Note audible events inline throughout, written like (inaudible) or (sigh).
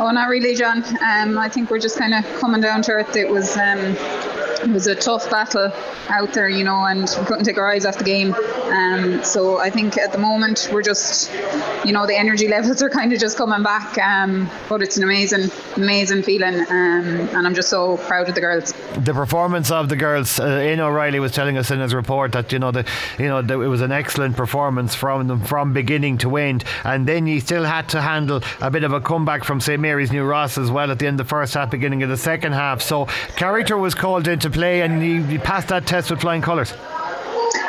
Oh, not really, John. Um, I think we're just kind of coming down to earth. It was um, it was a tough battle out there, you know, and we couldn't take our eyes off the game. Um, so I think at the moment we're just, you know, the energy (laughs) levels are kind of just coming back. Um, but it's an amazing, amazing feeling, um, and I'm just so proud of the girls. The performance of the girls, uh, Ian O'Reilly was telling us in his report that you know the, you know, the, it was an excellent performance from them from beginning to end, and then you still had to handle a bit of a comeback from St Mary's New Ross as well at the end of the first half, beginning of the second half. So character was called into play, and you, you passed that test with flying colours.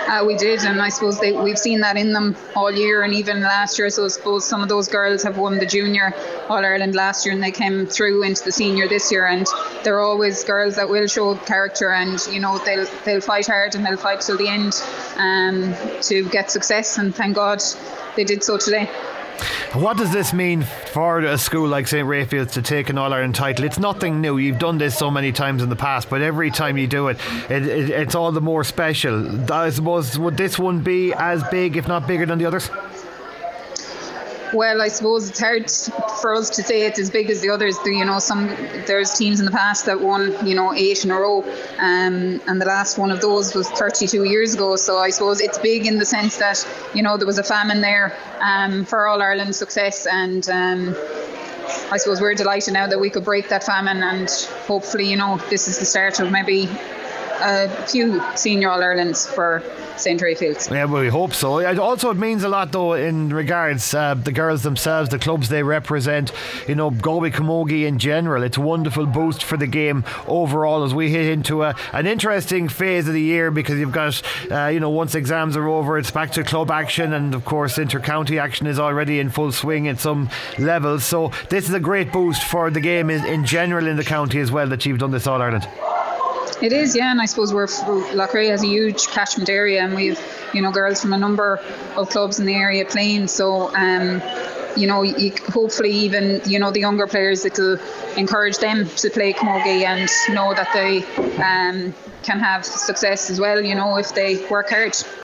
Uh, we did, and I suppose they, we've seen that in them all year and even last year. So I suppose some of those girls have won the junior All Ireland last year and they came through into the senior this year. And they're always girls that will show character and you know they'll they'll fight hard and they'll fight till the end um, to get success. And thank God they did so today. What does this mean for a school like St. Raphael's to take an All Ireland title? It's nothing new. You've done this so many times in the past, but every time you do it, it, it it's all the more special. I suppose, would this one be as big, if not bigger, than the others? Well, I suppose it's hard for us to say it's as big as the others. Do you know, some there's teams in the past that won, you know, eight in a row, um, and the last one of those was 32 years ago. So I suppose it's big in the sense that you know there was a famine there um, for All Ireland success, and um, I suppose we're delighted now that we could break that famine, and hopefully, you know, this is the start of maybe a few senior All Irelands for St. Raphael's. Yeah, well, we hope so. Also, it means a lot, though, in regards uh, the girls themselves, the clubs they represent. You know, Galway Camogie in general. It's a wonderful boost for the game overall as we hit into a, an interesting phase of the year because you've got, uh, you know, once exams are over, it's back to club action, and of course, inter-county action is already in full swing at some levels. So this is a great boost for the game in, in general in the county as well that you've done this All Ireland. It is, yeah, and I suppose we're Loughrea has a huge catchment area, and we've you know girls from a number of clubs in the area playing. So. Um, you know, you, hopefully even you know the younger players it'll encourage them to play camogie and know that they um, can have success as well. You know, if they work hard.